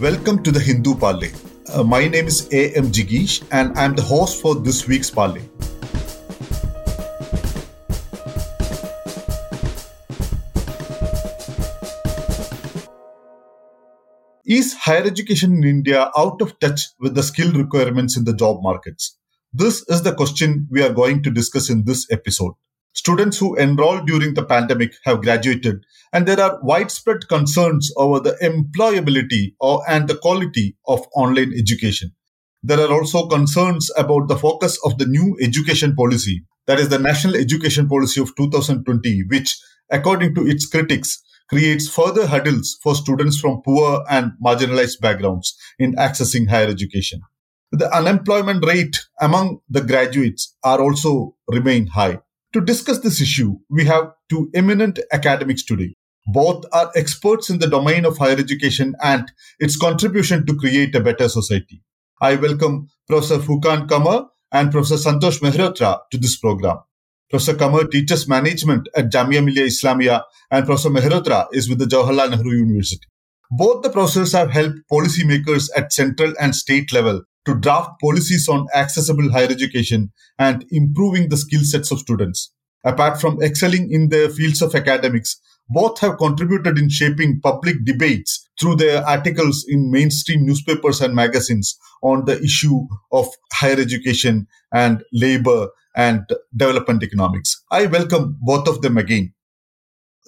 Welcome to the Hindu Parley. Uh, my name is A.M. Jigeesh and I'm the host for this week's Parley. Is higher education in India out of touch with the skill requirements in the job markets? This is the question we are going to discuss in this episode. Students who enrolled during the pandemic have graduated, and there are widespread concerns over the employability or, and the quality of online education. There are also concerns about the focus of the new education policy, that is the National Education Policy of 2020, which, according to its critics, creates further hurdles for students from poor and marginalized backgrounds in accessing higher education. The unemployment rate among the graduates are also remain high. To discuss this issue, we have two eminent academics today. Both are experts in the domain of higher education and its contribution to create a better society. I welcome Professor Furqan Qamar and Professor Santosh Mehrotra to this program. Professor Qamar teaches management at Jamia Millia Islamia and Professor Mehrotra is with the Jawaharlal Nehru University. Both the professors have helped policymakers at central and state level to draft policies on accessible higher education and improving the skill sets of students. Apart from excelling in their fields of academics, both have contributed in shaping public debates through their articles in mainstream newspapers and magazines on the issue of higher education and labor and development economics. I welcome both of them again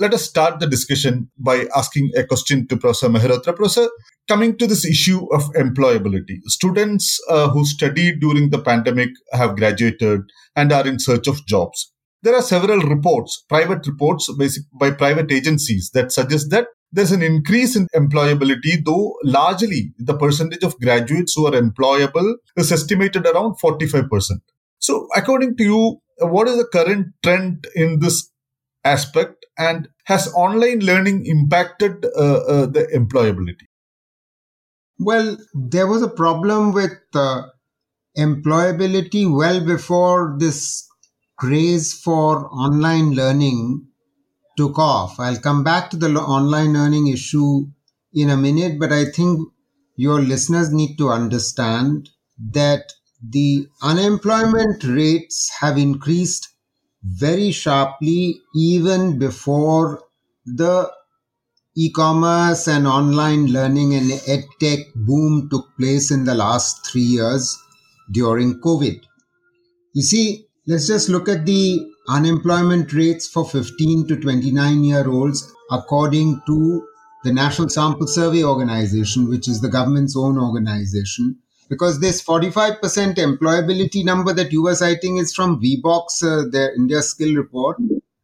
let us start the discussion by asking a question to Professor Mehrotra. Professor, coming to this issue of employability, students uh, who studied during the pandemic have graduated and are in search of jobs. There are several reports, private reports by private agencies that suggest that there's an increase in employability, though largely the percentage of graduates who are employable is estimated around 45%. So, according to you, what is the current trend in this aspect and has online learning impacted uh, uh, the employability well there was a problem with uh, employability well before this craze for online learning took off. I'll come back to the online learning issue in a minute but i think your listeners need to understand that the unemployment rates have increased very sharply even before the e-commerce and online learning and edtech boom took place in the last three years during COVID. You see, let's just look at the unemployment rates for 15 to 29 year olds according to the National Sample Survey Organization, which is the government's own organization because this 45% employability number that you were citing is from Wheebox, uh, the India Skill Report,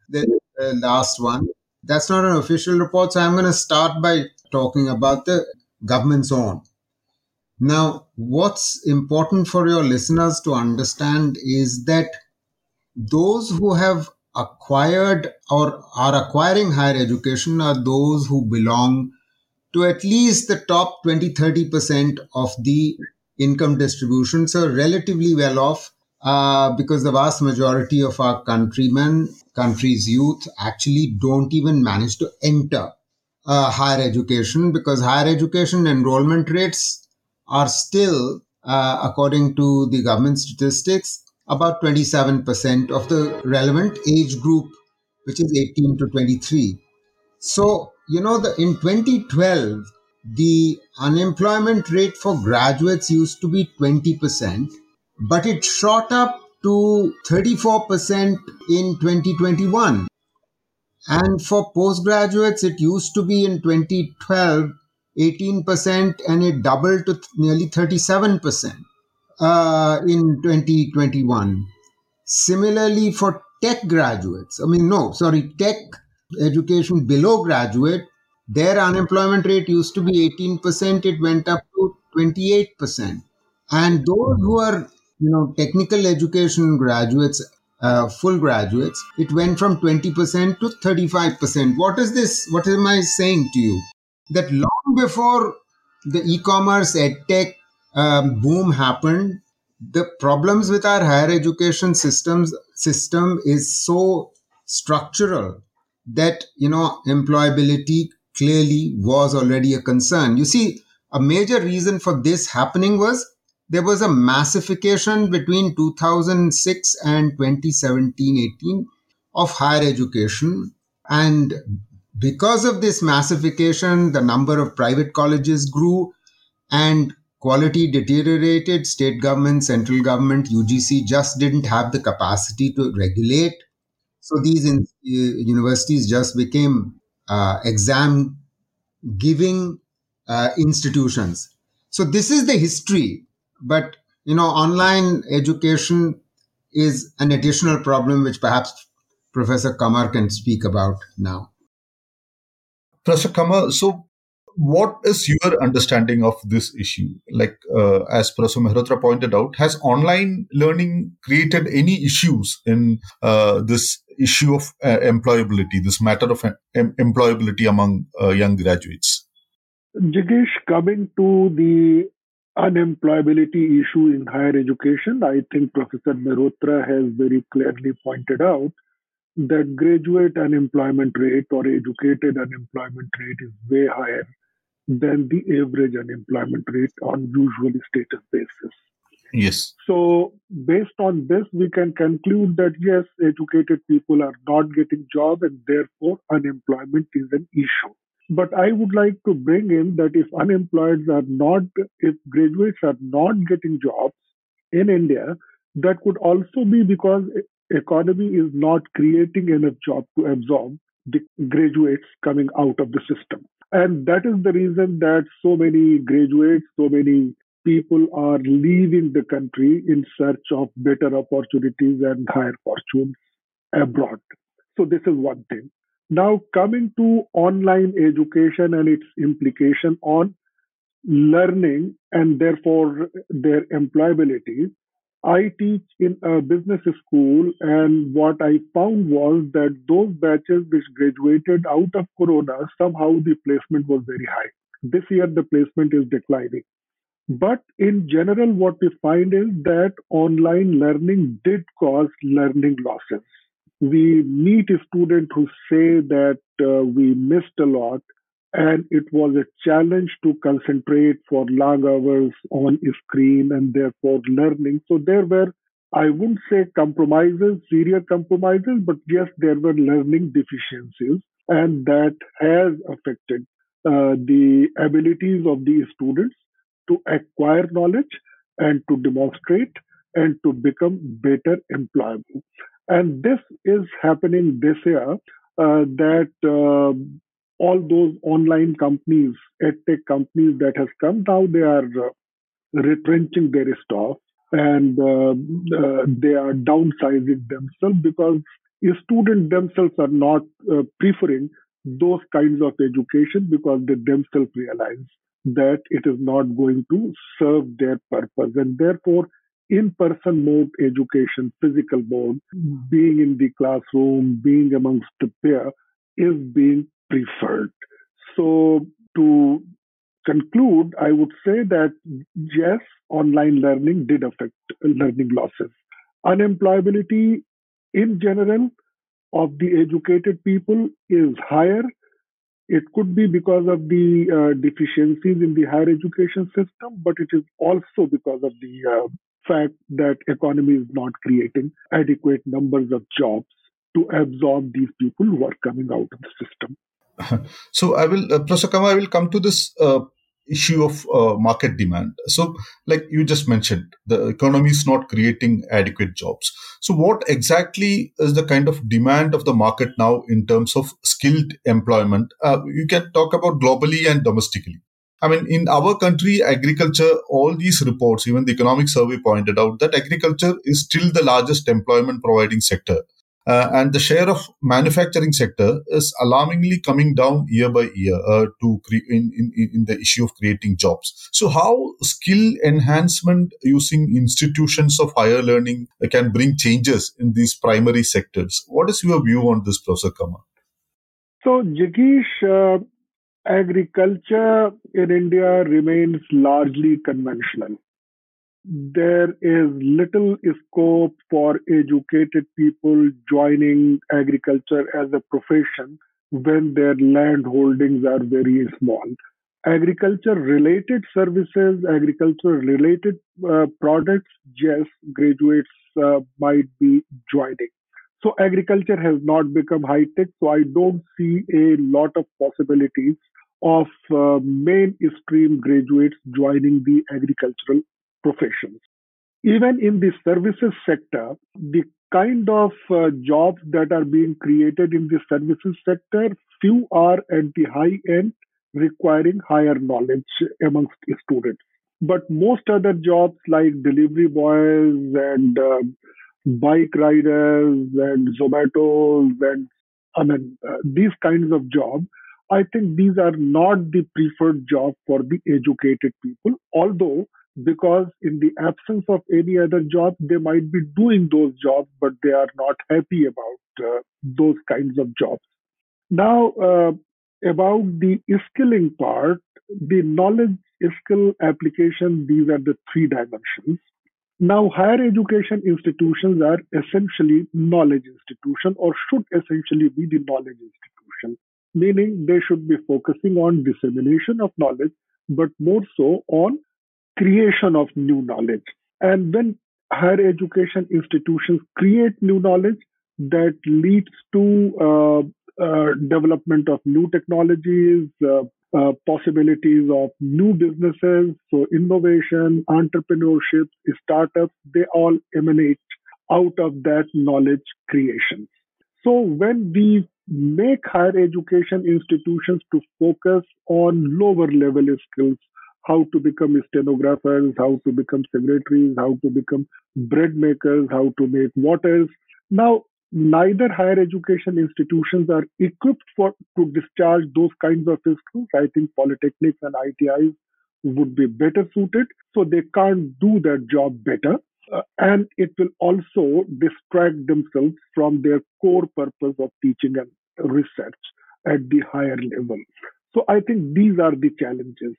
the uh, last one. That's not an official report, so I'm going to start by talking about the government's own. Now, what's important for your listeners to understand is that those who have acquired or are acquiring higher education are those who belong to at least the top 20 30% of the income distribution, so relatively well off uh, because the vast majority of our countrymen, country's youth actually don't even manage to enter uh, higher education because higher education enrollment rates are still, uh, according to the government statistics, about 27% of the relevant age group, which is 18 to 23. So, you know, the, in 2012, the unemployment rate for graduates used to be 20%, but it shot up to 34% in 2021. And for postgraduates, it used to be in 2012 18% and it doubled to nearly 37% uh, in 2021. Similarly, for tech graduates, I mean, no, sorry, tech education below graduate, their unemployment rate used to be 18%, it went up to 28%. And those who are, you know, technical education graduates, uh, full graduates, it went from 20% to 35%. What is this? What am I saying to you? That long before the e-commerce edtech um, boom happened, the problems with our higher education systems system is so structural that you know employability clearly was already a concern. You see, a major reason for this happening was there was a massification between 2006 and 2017 18 of higher education. And because of this massification, the number of private colleges grew and quality deteriorated. State government, central government, UGC just didn't have the capacity to regulate. So these in, uh, universities just became uh, exam giving uh, institutions. So this is the history. But you know, online education is an additional problem which perhaps Professor Qamar can speak about now. Professor Qamar, so what is your understanding of this issue? Like, uh, as Professor Mehrotra pointed out, has online learning created any issues in uh, this issue of uh, employability, this matter of em- employability among uh, young graduates? Jigeesh, coming to the unemployability issue in higher education, I think Professor Mehrotra has very clearly pointed out that graduate unemployment rate or educated unemployment rate is way higher than the average unemployment rate on usually status basis. Yes. So, based on this, we can conclude that yes, educated people are not getting job and therefore unemployment is an issue. But I would like to bring in that if unemployed are not, if graduates are not getting jobs in India, that could also be because economy is not creating enough job to absorb the graduates coming out of the system. And that is the reason that so many graduates, so many people are leaving the country in search of better opportunities and higher fortunes abroad. So this is one thing. Now, coming to online education and its implication on learning and therefore their employability, I teach in a business school, and what I found was that those batches which graduated out of Corona, somehow the placement was very high. This year, the placement is declining. But in general, what we find is that online learning did cause learning losses we meet students who say that uh, we missed a lot and it was a challenge to concentrate for long hours on screen and therefore learning. So there were, I wouldn't say compromises, serious compromises, but yes, there were learning deficiencies and that has affected uh, the abilities of the students to acquire knowledge and to demonstrate and to become better employable. And this is happening this year uh, that uh, all those online companies, edtech companies that has come now, they are uh, retrenching their staff and they are downsizing themselves because students themselves are not preferring those kinds of education because they themselves realize that it is not going to serve their purpose. And therefore in-person mode education, physical mode, being in the classroom, being amongst the peer is being preferred. So to conclude, I would say that yes, online learning did affect learning losses. Unemployability in general of the educated people is higher. It could be because of the uh, deficiencies in the higher education system, but it is also because of the uh, fact that economy is not creating adequate numbers of jobs to absorb these people who are coming out of the system. So I will, uh, Professor Qamar, I will come to this uh, issue of uh, market demand. So, like you just mentioned, the economy is not creating adequate jobs. So, what exactly is the kind of demand of the market now in terms of skilled employment? Uh, you can talk about globally and domestically. I mean, in our country, agriculture, all these reports, even the economic survey pointed out that agriculture is still the largest employment providing sector. Uh, and the share of manufacturing sector is alarmingly coming down year by year uh, to cre- in, in, in the issue of creating jobs. So how skill enhancement using institutions of higher learning can bring changes in these primary sectors? What is your view on this, Professor Qamar? So, Jigeesh, uh, agriculture in India remains largely conventional. There is little scope for educated people joining agriculture as a profession when their land holdings are very small. agriculture related services, agriculture related uh, products, yes, graduates uh, might be joining. So agriculture has not become high tech. So I don't see a lot of possibilities of uh, mainstream graduates joining the agricultural professions. Even in the services sector, the kind of uh, jobs that are being created in the services sector, few are at the high end requiring higher knowledge amongst students. But most other jobs like delivery boys and uh, bike riders and Zomatos and I mean uh, these kinds of jobs, I think these are not the preferred job for the educated people. Although because in the absence of any other job, they might be doing those jobs, but they are not happy about uh, those kinds of jobs. Now, uh, about the skilling part, the knowledge skill application, these are the three dimensions. Now, higher education institutions are essentially knowledge institution or should essentially be the knowledge institution, meaning they should be focusing on dissemination of knowledge, but more so on creation of new knowledge. And when higher education institutions create new knowledge, that leads to uh, uh, development of new technologies, uh, uh, possibilities of new businesses. So innovation, entrepreneurship, startups, they all emanate out of that knowledge creation. So when we make higher education institutions to focus on lower level skills, how to become stenographers, how to become secretaries, how to become bread makers, how to make waters. Now, neither higher education institutions are equipped for to discharge those kinds of skills. I think polytechnics and ITIs would be better suited, so they can't do that job better. Uh, and it will also distract themselves from their core purpose of teaching and research at the higher level. So I think these are the challenges.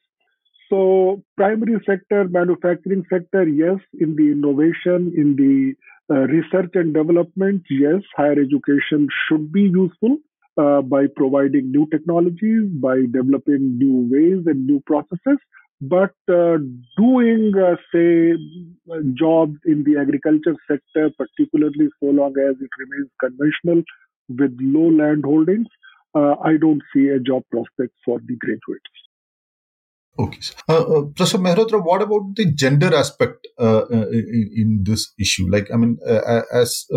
So primary sector, manufacturing sector, yes. In the innovation, in the uh, research and development, yes, higher education should be useful uh, by providing new technologies, by developing new ways and new processes. But uh, doing, uh, say, jobs in the agriculture sector, particularly so long as it remains conventional with low land holdings, uh, I don't see a job prospect for the graduates. Okay. Uh, uh, Professor Mehrotra, what about the gender aspect uh, uh in, in, this issue? Like, I mean, as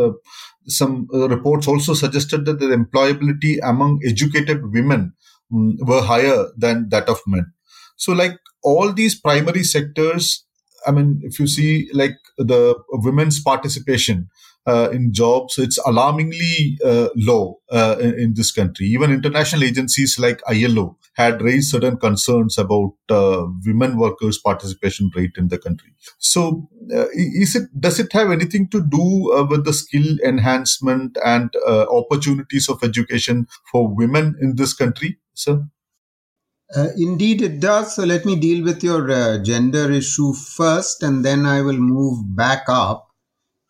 some reports also suggested that the employability among educated women um, were higher than that of men. So, like, all these primary sectors, I mean, if you see, like, the women's participation uh, in jobs, it's alarmingly uh, low uh, in, in, this country. Even international agencies like ILO had raised certain concerns about uh, women workers' participation rate in the country. So, uh, is it does it have anything to do uh, with the skill enhancement and opportunities of education for women in this country, sir? Uh, indeed, it does. So let me deal with your uh, gender issue first, and then I will move back up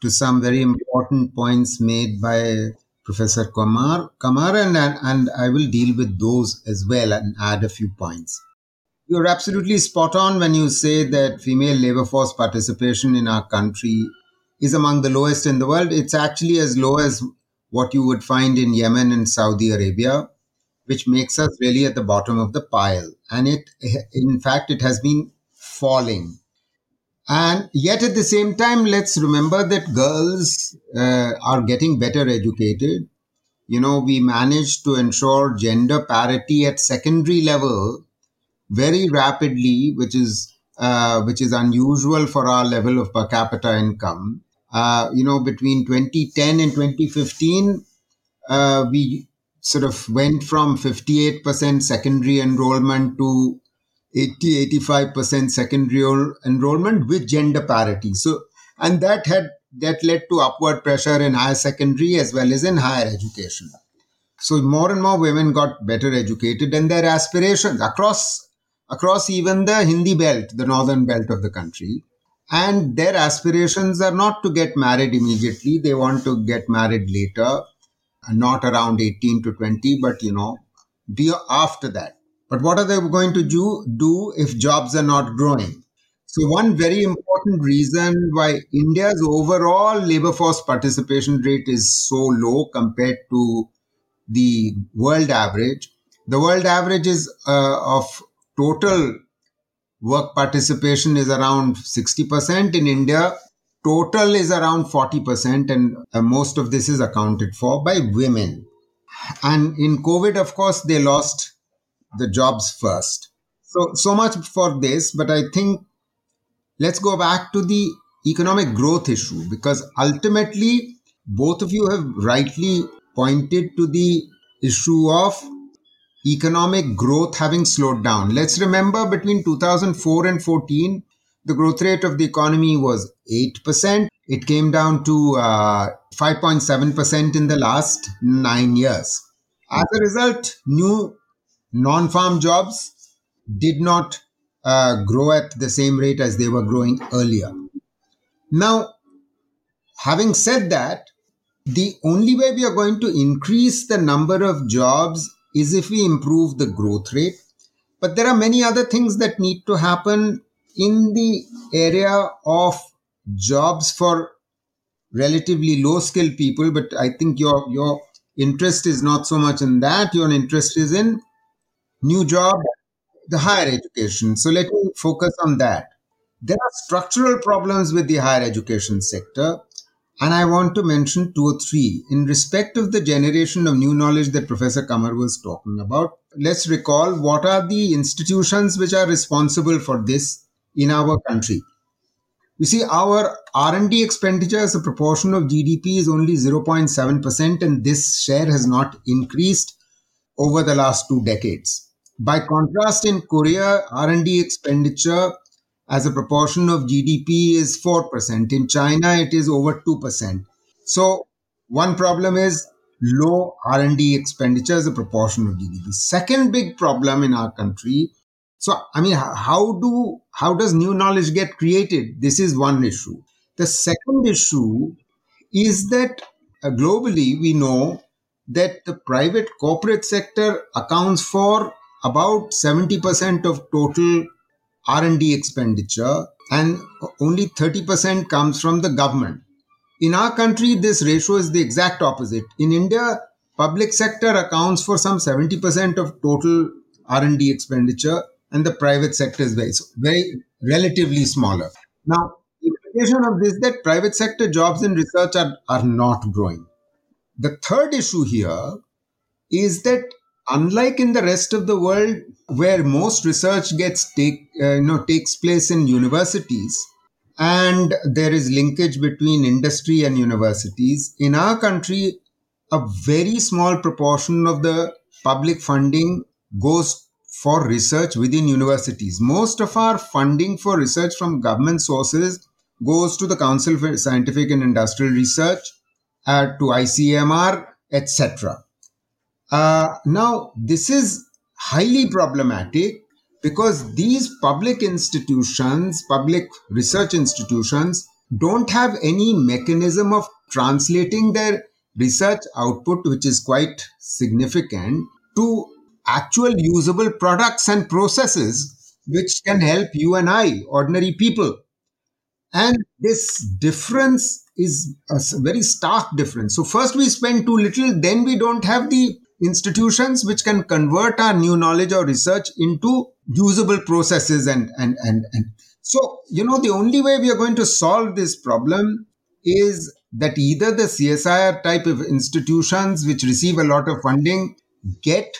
to some very important points made by Professor Qamar, Qamar and, and I will deal with those as well and add a few points. You're absolutely spot on when you say that female labor force participation in our country is among the lowest in the world. It's actually as low as what you would find in Yemen and Saudi Arabia, which makes us really at the bottom of the pile. And it, in fact, it has been falling and yet at the same time, let's remember that girls uh, are getting better educated. You know, we managed to ensure gender parity at secondary level very rapidly, which is uh, which is unusual for our level of per capita income. Uh, you know, between 2010 and 2015, uh, we sort of went from 58% secondary enrollment to 80 85% secondary enrollment with gender parity. So and that had that led to upward pressure in higher secondary as well as in higher education. So more and more women got better educated and their aspirations across across even the hindi belt the northern belt of the country. And their aspirations are not to get married immediately. They want to get married later not around 18 to 20 but you know be after that But what are they going to do, do if jobs are not growing? So, one very important reason why India's overall labor force participation rate is so low compared to the world average. The world average is uh, of total work participation is around 60%. In India, total is around 40%, and uh, most of this is accounted for by women. And in COVID, of course, they lost the jobs first. So, so much for this, but I think let's go back to the economic growth issue because ultimately, both of you have rightly pointed to the issue of economic growth having slowed down. Let's remember between 2004 and 14, the growth rate of the economy was 8%. It came down to uh, 5.7% in the last nine years. As a result, new non farm jobs did not uh, grow at the same rate as they were growing earlier. Now, having said that, the only way we are going to increase the number of jobs is if we improve the growth rate. But there are many other things that need to happen in the area of jobs for relatively low skilled people. But I think your, your interest is not so much in that. Your interest is in new job, the higher education. So let me focus on that. There are structural problems with the higher education sector. And I want to mention two or three. In respect of the generation of new knowledge that Professor Qamar was talking about, let's recall what are the institutions which are responsible for this in our country. You see, our R&D expenditure as a proportion of GDP is only 0.7% and this share has not increased over the last two decades. By contrast, in Korea, R&D expenditure as a proportion of GDP is 4%. In China, it is over 2%. So one problem is low R&D expenditure as a proportion of GDP. Second big problem in our country. So, I mean, how do, how does new knowledge get created? This is one issue. The second issue is that uh, globally we know that the private corporate sector accounts for about 70% of total R&D expenditure and only 30% comes from the government. In our country, this ratio is the exact opposite. In India, public sector accounts for some 70% of total R&D expenditure and the private sector is very, very relatively smaller. Now, the implication of this that private sector jobs in research are, are not growing. The third issue here is that unlike in the rest of the world where most research gets take uh, you know takes place in universities and there is linkage between industry and universities in our country a very small proportion of the public funding goes for research within universities. Most of our funding for research from government sources goes to the council for scientific and industrial research uh, to icmr etc uh, now, this is highly problematic because these public institutions, public research institutions, don't have any mechanism of translating their research output, which is quite significant, to actual usable products and processes which can help you and I, ordinary people. And this difference is a very stark difference. So, first we spend too little, then we don't have the institutions which can convert our new knowledge or research into usable processes and and and, and so you know the only way we are going to solve this problem is that either the csir type of institutions which receive a lot of funding get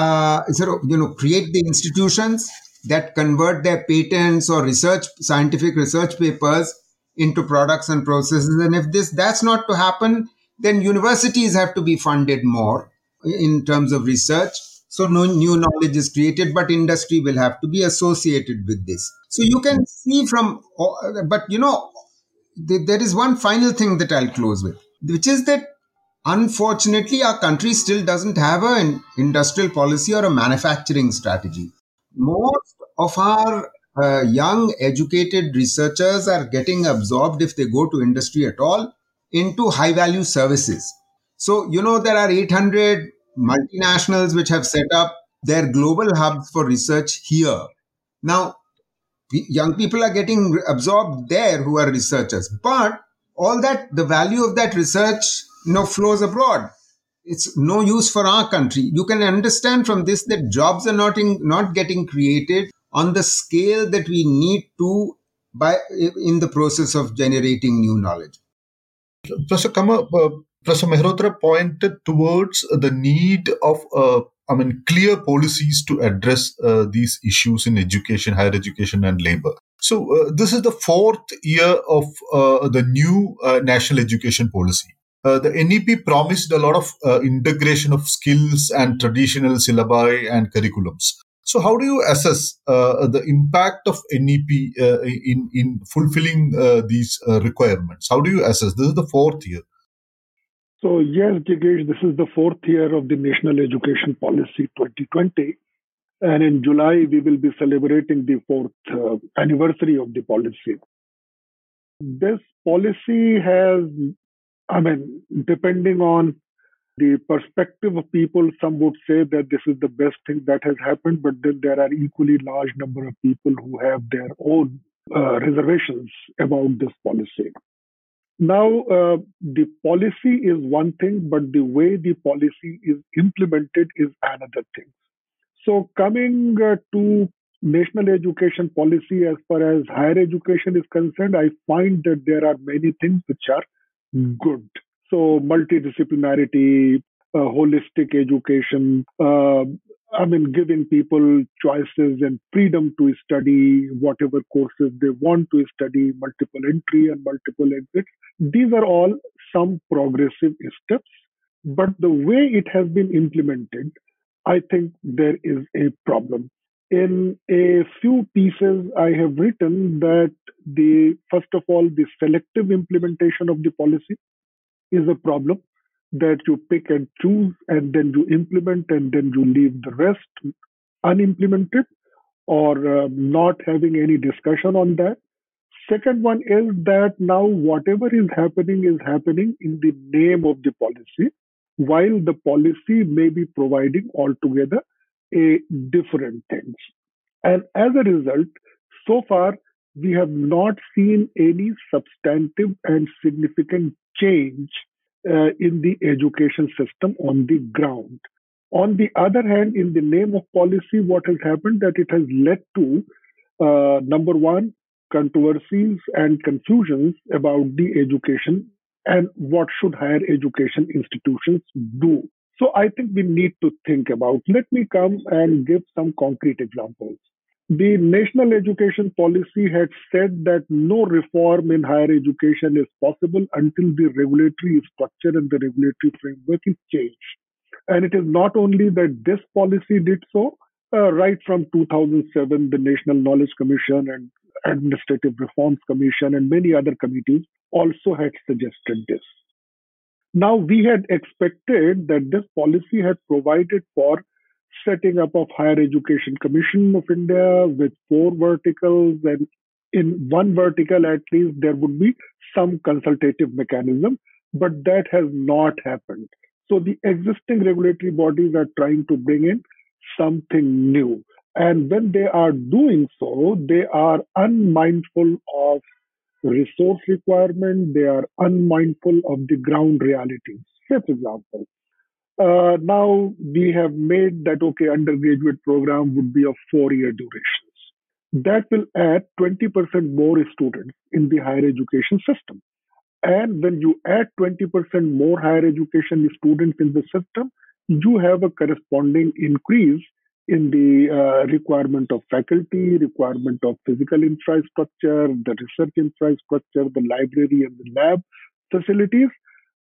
uh, sort of you know create the institutions that convert their patents or research scientific research papers into products and processes and if this that's not to happen then universities have to be funded more in terms of research. So no new knowledge is created, but industry will have to be associated with this. So you can see from, but you know, there is one final thing that I'll close with, which is that unfortunately our country still doesn't have an industrial policy or a manufacturing strategy. Most of our uh, young educated researchers are getting absorbed if they go to industry at all into high value services so, you know, there are 800 multinationals which have set up their global hubs for research here. Now, young people are getting absorbed there who are researchers, but all that the value of that research know flows abroad it's no use for our country you can understand from this that jobs are not in, not getting created on the scale that we need to by in the process of generating new knowledge professor Qamar uh, professor mehrotra pointed towards the need of uh, I mean, clear policies to address uh, these issues in education, higher education, and labor. So, uh, this is the fourth year of uh, the new uh, national education policy. Uh, the NEP promised a lot of uh, integration of skills and traditional syllabi and curriculums. So, how do you assess the impact of NEP in in fulfilling these requirements? How do you assess? This is the fourth year. So, yes, Jigeesh, this is the fourth year of the National Education Policy 2020. And in July, we will be celebrating the fourth uh, anniversary of the policy. This policy has, I mean, depending on the perspective of people, some would say that this is the best thing that has happened, but then there are equally large number of people who have their own uh, reservations about this policy. Now, uh, the policy is one thing, but the way the policy is implemented is another thing. So, coming uh, to national education policy as far as higher education is concerned, I find that there are many things which are good. So, multidisciplinarity, uh, holistic education, uh, I mean, giving people choices and freedom to study whatever courses they want to study, multiple entry and multiple exits. These are all some progressive steps. But the way it has been implemented, I think there is a problem. In a few pieces, I have written that the first of all, the selective implementation of the policy is a problem that you pick and choose and then you implement and then you leave the rest unimplemented or uh, not having any discussion on that. Second one is that now whatever is happening is happening in the name of the policy while the policy may be providing altogether a different things. And as a result, so far, we have not seen any substantive and significant change uh, in the education system on the ground. On the other hand, in the name of policy, what has happened that it has led to uh, number one, controversies and confusions about the education and what should higher education institutions do. So I think we need to think about. Let me come and give some concrete examples. The national education policy had said that no reform in higher education is possible until the regulatory structure and the regulatory framework is changed. And it is not only that this policy did so, uh, right from 2007, the National Knowledge Commission and Administrative Reforms Commission and many other committees also had suggested this. Now, we had expected that this policy had provided for setting up of Higher Education Commission of India with four verticals and in one vertical at least there would be some consultative mechanism, but that has not happened. So the existing regulatory bodies are trying to bring in something new. And when they are doing so, they are unmindful of resource requirement, they are unmindful of the ground realities. Say, for example, uh, now we have made that okay, undergraduate program would be of four-year durations. That will add 20% more students in the higher education system. And when you add 20% more higher education students in the system, you have a corresponding increase in the uh, requirement of faculty, requirement of physical infrastructure, the research infrastructure, the library and the lab facilities.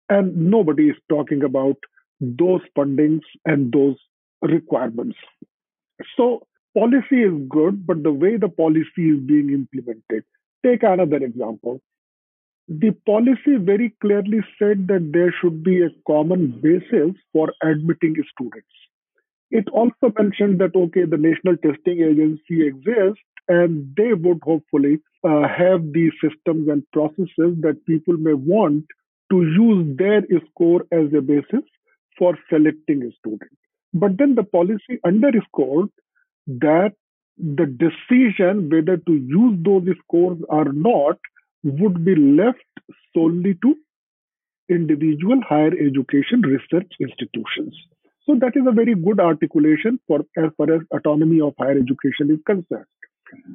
And nobody is talking about those fundings and those requirements. So policy is good, but the way the policy is being implemented. Take another example. The policy very clearly said that there should be a common basis for admitting students. It also mentioned that, okay, the National Testing Agency exists and they would hopefully uh, have these systems and processes that people may want to use their score as a basis for selecting a student. But then the policy underscored that the decision whether to use those scores or not would be left solely to individual higher education research institutions. So that is a very good articulation for as far as autonomy of higher education is concerned.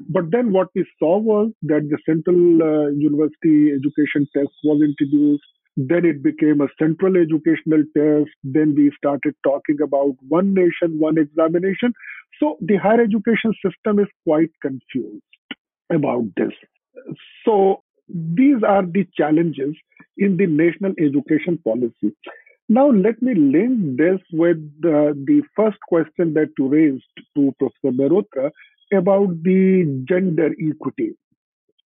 But then what we saw was that the central uh, university education test was introduced. Then it became a central educational test. Then we started talking about one nation, one examination. So the higher education system is quite confused about this. So these are the challenges in the national education policy. Now, let me link this with uh, the first question that you raised to Professor Mehrotra about the gender equity.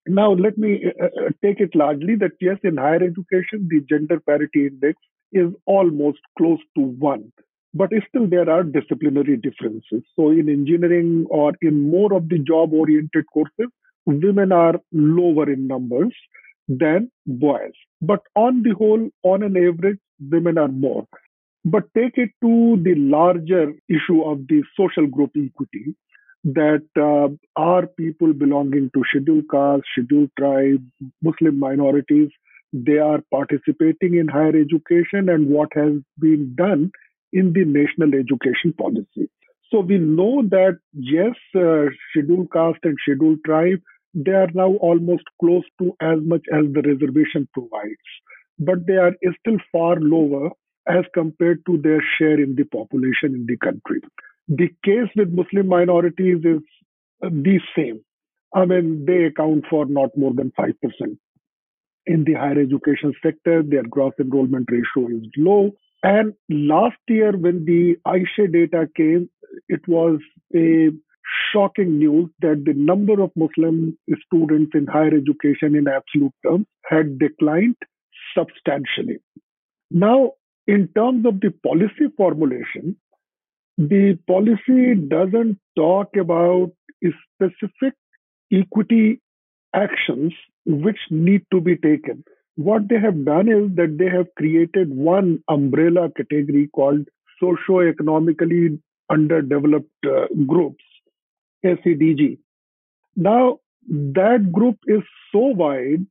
Now, let me uh, uh, take it largely that yes, in higher education, the gender parity index is almost close to one, but still there are disciplinary differences. So, in engineering or in more of the job oriented courses, women are lower in numbers than boys. But on the whole, on an average, women are more. But take it to the larger issue of the social group equity that uh, are people belonging to scheduled caste, scheduled tribe, Muslim minorities, they are participating in higher education and what has been done in the national education policy. So we know that yes, uh, scheduled caste and scheduled tribe, they are now almost close to as much as the reservation provides, but they are still far lower as compared to their share in the population in the country. The case with Muslim minorities is uh, the same. I mean, they account for not more than 5%. In the higher education sector, their gross enrollment ratio is low. And last year, when the AISHE data came, it was a shocking news that the number of Muslim students in higher education in absolute terms had declined substantially. Now, in terms of the policy formulation, the policy doesn't talk about specific equity actions which need to be taken. What they have done is that they have created one umbrella category called socio-economically underdeveloped uh, groups, SEDG. Now, that group is so wide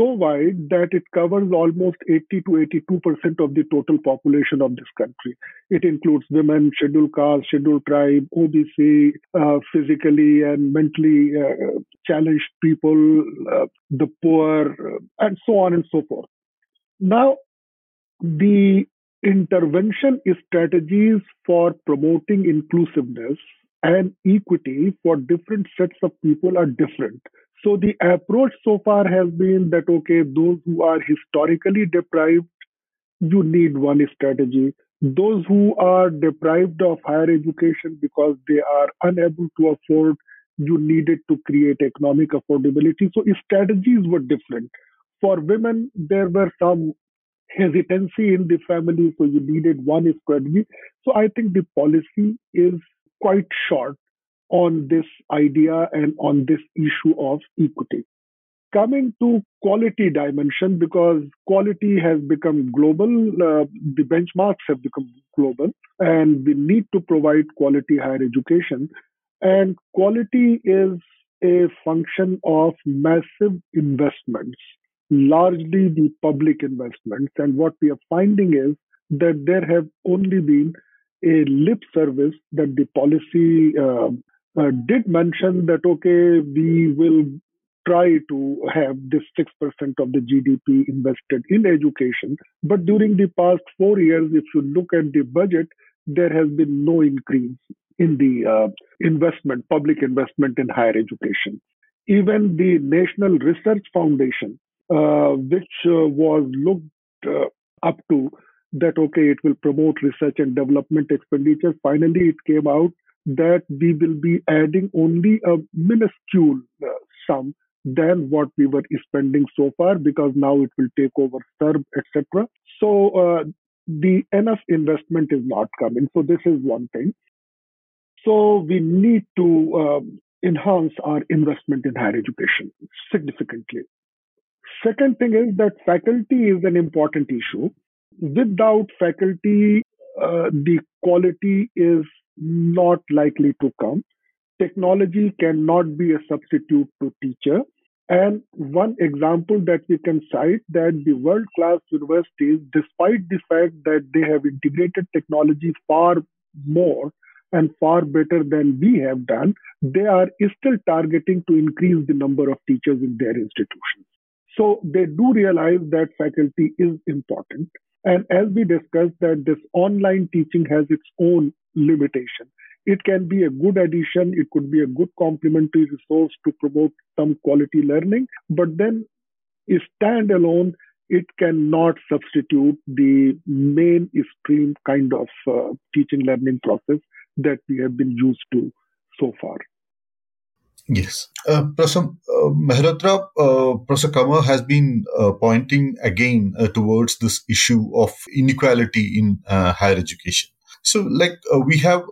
so wide that it covers almost 80 to 82% of the total population of this country. It includes women, scheduled caste, scheduled tribe, OBC, uh, physically and mentally uh, challenged people, uh, the poor, uh, and so on and so forth. Now, the intervention strategies for promoting inclusiveness and equity for different sets of people are different. So the approach so far has been that, okay, those who are historically deprived, you need one strategy. Those who are deprived of higher education because they are unable to afford, you needed to create economic affordability. So strategies were different. For women, there were some hesitancy in the family, so you needed one strategy. So I think the policy is quite short on this idea and on this issue of equity. Coming to quality dimension, because quality has become global, uh, the benchmarks have become global, and we need to provide quality higher education. And quality is a function of massive investments, largely the public investments. And what we are finding is that there have only been a lip service that the policy uh, uh, did mention that, okay, we will try to have this 6% of the GDP invested in education. But during the past four years, if you look at the budget, there has been no increase in the uh, investment, public investment in higher education. Even the National Research Foundation, uh, which uh, was looked uh, up to that, okay, it will promote research and development expenditure. Finally, it came out that we will be adding only a minuscule uh, sum than what we were spending so far because now it will take over SERB, etc. So uh, the enough investment is not coming. So this is one thing. So we need to um, enhance our investment in higher education significantly. Second thing is that faculty is an important issue. Without faculty, uh, the quality is not likely to come. Technology cannot be a substitute to teacher. And one example that we can cite that the world class universities, despite the fact that they have integrated technology far more and far better than we have done, they are still targeting to increase the number of teachers in their institutions. So they do realize that faculty is important. And as we discussed, that this online teaching has its own limitation. It can be a good addition, it could be a good complementary resource to promote some quality learning, but then standalone, it cannot substitute the mainstream kind of uh, teaching learning process that we have been used to so far. Yes. Uh, Professor uh, Mehrotra, uh, Professor has been uh, pointing again uh, towards this issue of inequality in uh, higher education. So, like, we have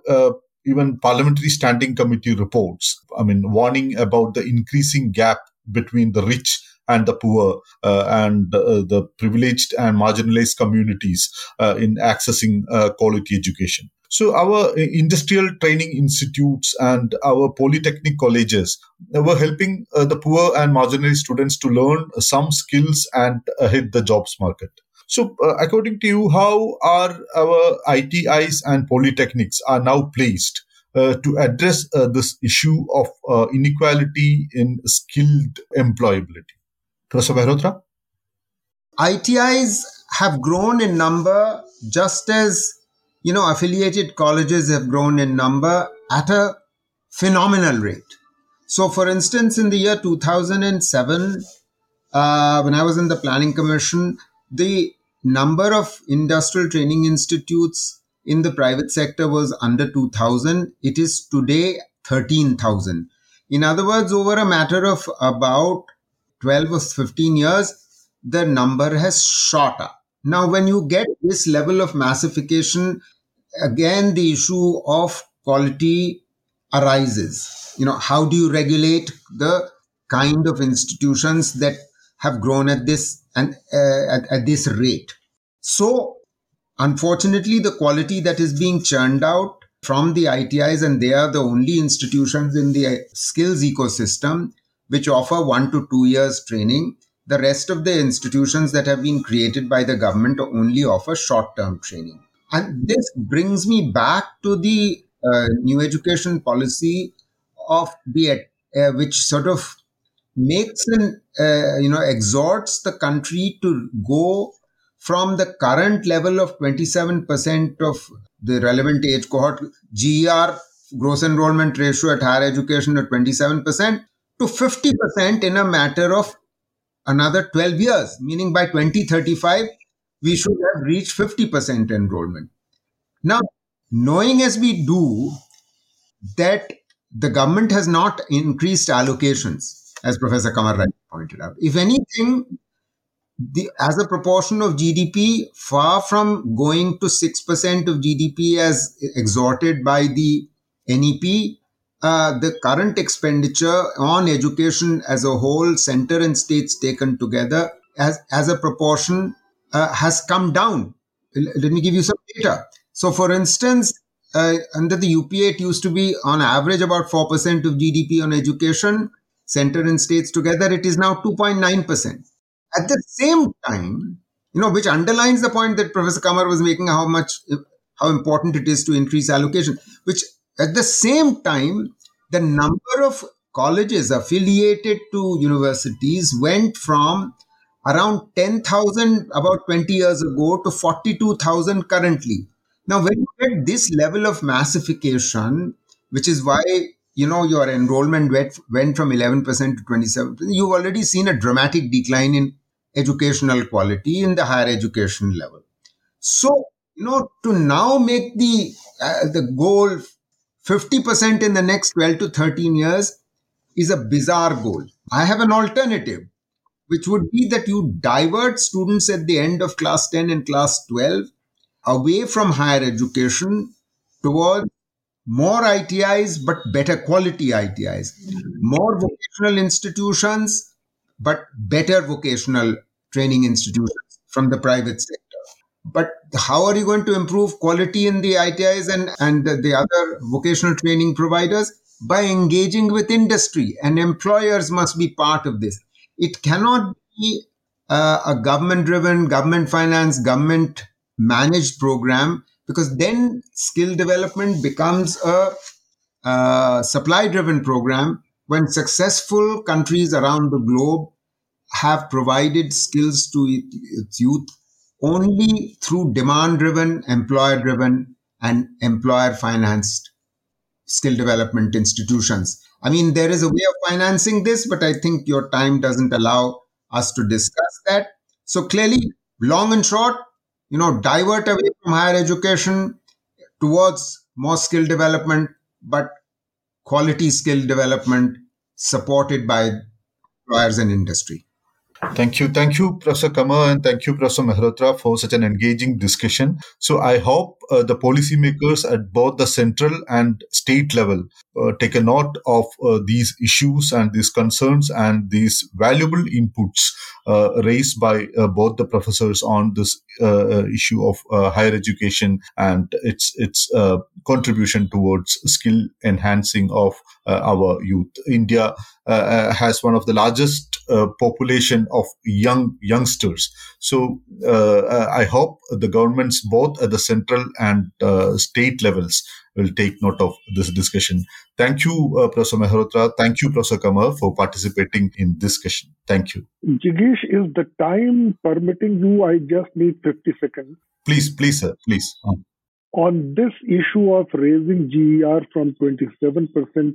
even parliamentary standing committee reports, I mean, warning about the increasing gap between the rich and the poor and the privileged and marginalized communities in accessing quality education. So our uh, industrial training institutes and our polytechnic colleges were helping uh, the poor and marginalized students to learn some skills and uh, hit the jobs market. So, uh, according to you, how are our ITIs and polytechnics are now placed uh, to address uh, this issue of inequality in skilled employability? Professor Mehrotra? ITIs have grown in number just as you know, affiliated colleges have grown in number at a phenomenal rate. So, for instance, in the year 2007, uh, when I was in the Planning Commission, the number of industrial training institutes in the private sector was under 2000. It is today 13,000. In other words, over a matter of about 12 or 15 years, the number has shot up. Now, when you get this level of massification, again, the issue of quality arises. You know, how do you regulate the kind of institutions that have grown at this and uh, at, at this rate? So, unfortunately, the quality that is being churned out from the ITIs, and they are the only institutions in the skills ecosystem which offer one to two years training the rest of the institutions that have been created by the government only offer short term training. And this brings me back to the uh, new education policy of the uh, which sort of makes and uh, you know exhorts the country to go from the current level of 27% of the relevant age cohort GER gross enrollment ratio at higher education at 27% to 50% in a matter of another 12 years, meaning by 2035, we should have reached 50% enrollment. Now, knowing as we do that the government has not increased allocations, as Professor Qamar pointed out. If anything, the, as a proportion of GDP, far from going to 6% of GDP as exhorted by the NEP, uh, the current expenditure on education as a whole, center and states taken together, as, as a proportion, uh, has come down. Let me give you some data. So, for instance, uh, under the UPA, it used to be on average about 4% of GDP on education, center and states together. It is now 2.9%. At the same time, you know, which underlines the point that Professor Qamar was making how much, how important it is to increase allocation, which at the same time, the number of colleges affiliated to universities went from around 10,000 about 20 years ago to 42,000 currently. Now, when you get this level of massification, which is why you know your enrollment went, went from 11% to 27%, you've already seen a dramatic decline in educational quality in the higher education level. So, you know, to now make the uh, the goal 50% in the next 12 to 13 years is a bizarre goal. I have an alternative, which would be that you divert students at the end of class 10 and class 12 away from higher education towards more ITIs, but better quality ITIs, more vocational institutions, but better vocational training institutions from the private sector But how are you going to improve quality in the ITIs and, and the other vocational training providers? By engaging with industry, and employers must be part of this. It cannot be uh, a government driven, government finance, government managed program because then skill development becomes a, a supply driven program when successful countries around the globe have provided skills to its youth only through demand driven, employer driven, and employer financed skill development institutions. I mean, there is a way of financing this, but I think your time doesn't allow us to discuss that. So clearly, long and short, you know, divert away from higher education towards more skill development, but quality skill development supported by employers and industry. Thank you. Thank you, Professor Qamar, and thank you, Professor Mehrotra, for such an engaging discussion. So I hope uh, the policymakers at both the central and state level uh, take a note of uh, these issues and these concerns and these valuable inputs uh, raised by uh, both the professors on this uh, issue of higher education and its its contribution towards skill enhancing of our youth. India has one of the largest population of young youngsters. So I hope the governments both at the central and state levels will take note of this discussion. Thank you, uh, Professor Mehrotra. Thank you, Professor Qamar, for participating in this discussion. Thank you. Jigeesh, is the time permitting you? I just need 50 seconds. Please, please, sir, please. Um. On this issue of raising GER from 27%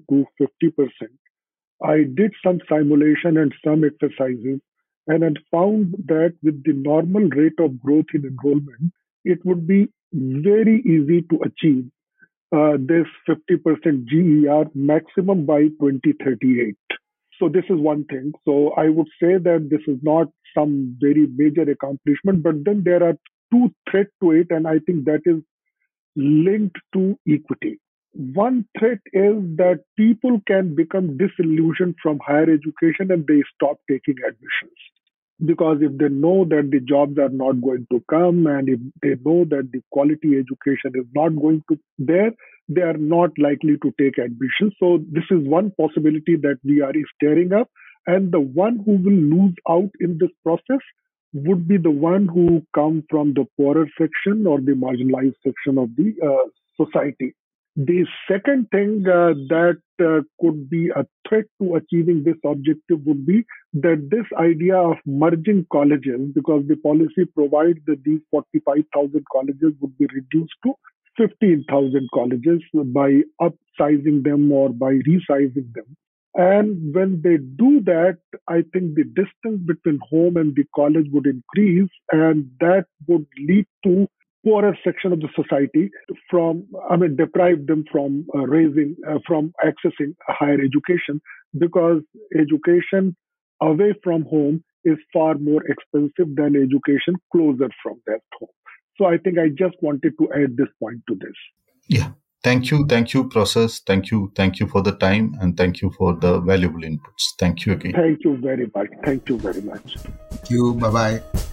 to 50%, I did some simulation and some exercises and had found that with the normal rate of growth in enrollment, it would be very easy to achieve uh, this 50% GER maximum by 2038. So this is one thing. So I would say that this is not some very major accomplishment, but then there are two threats to it, and I think that is linked to equity. One threat is that people can become disillusioned from higher education and they stop taking admissions. Because if they know that the jobs are not going to come and if they know that the quality education is not going to there they are not likely to take admissions. So this is one possibility that we are staring up. And the one who will lose out in this process would be the one who come from the poorer section or the marginalized section of the uh, society the second thing uh, that uh, could be a threat to achieving this objective would be that this idea of merging colleges, because the policy provides that these 45,000 colleges would be reduced to 15,000 colleges by upsizing them or by resizing them. And when they do that, I think the distance between home and the college would increase, and that would lead to poorer section of the society from, I mean, deprive them from uh, raising, uh, from accessing higher education because education away from home is far more expensive than education closer from that home. So I think I just wanted to add this point to this. Yeah. Thank you. Thank you, Process. Thank you. Thank you for the time and thank you for the valuable inputs. Thank you again. Thank you very much. Thank you very much. Thank you. Bye bye.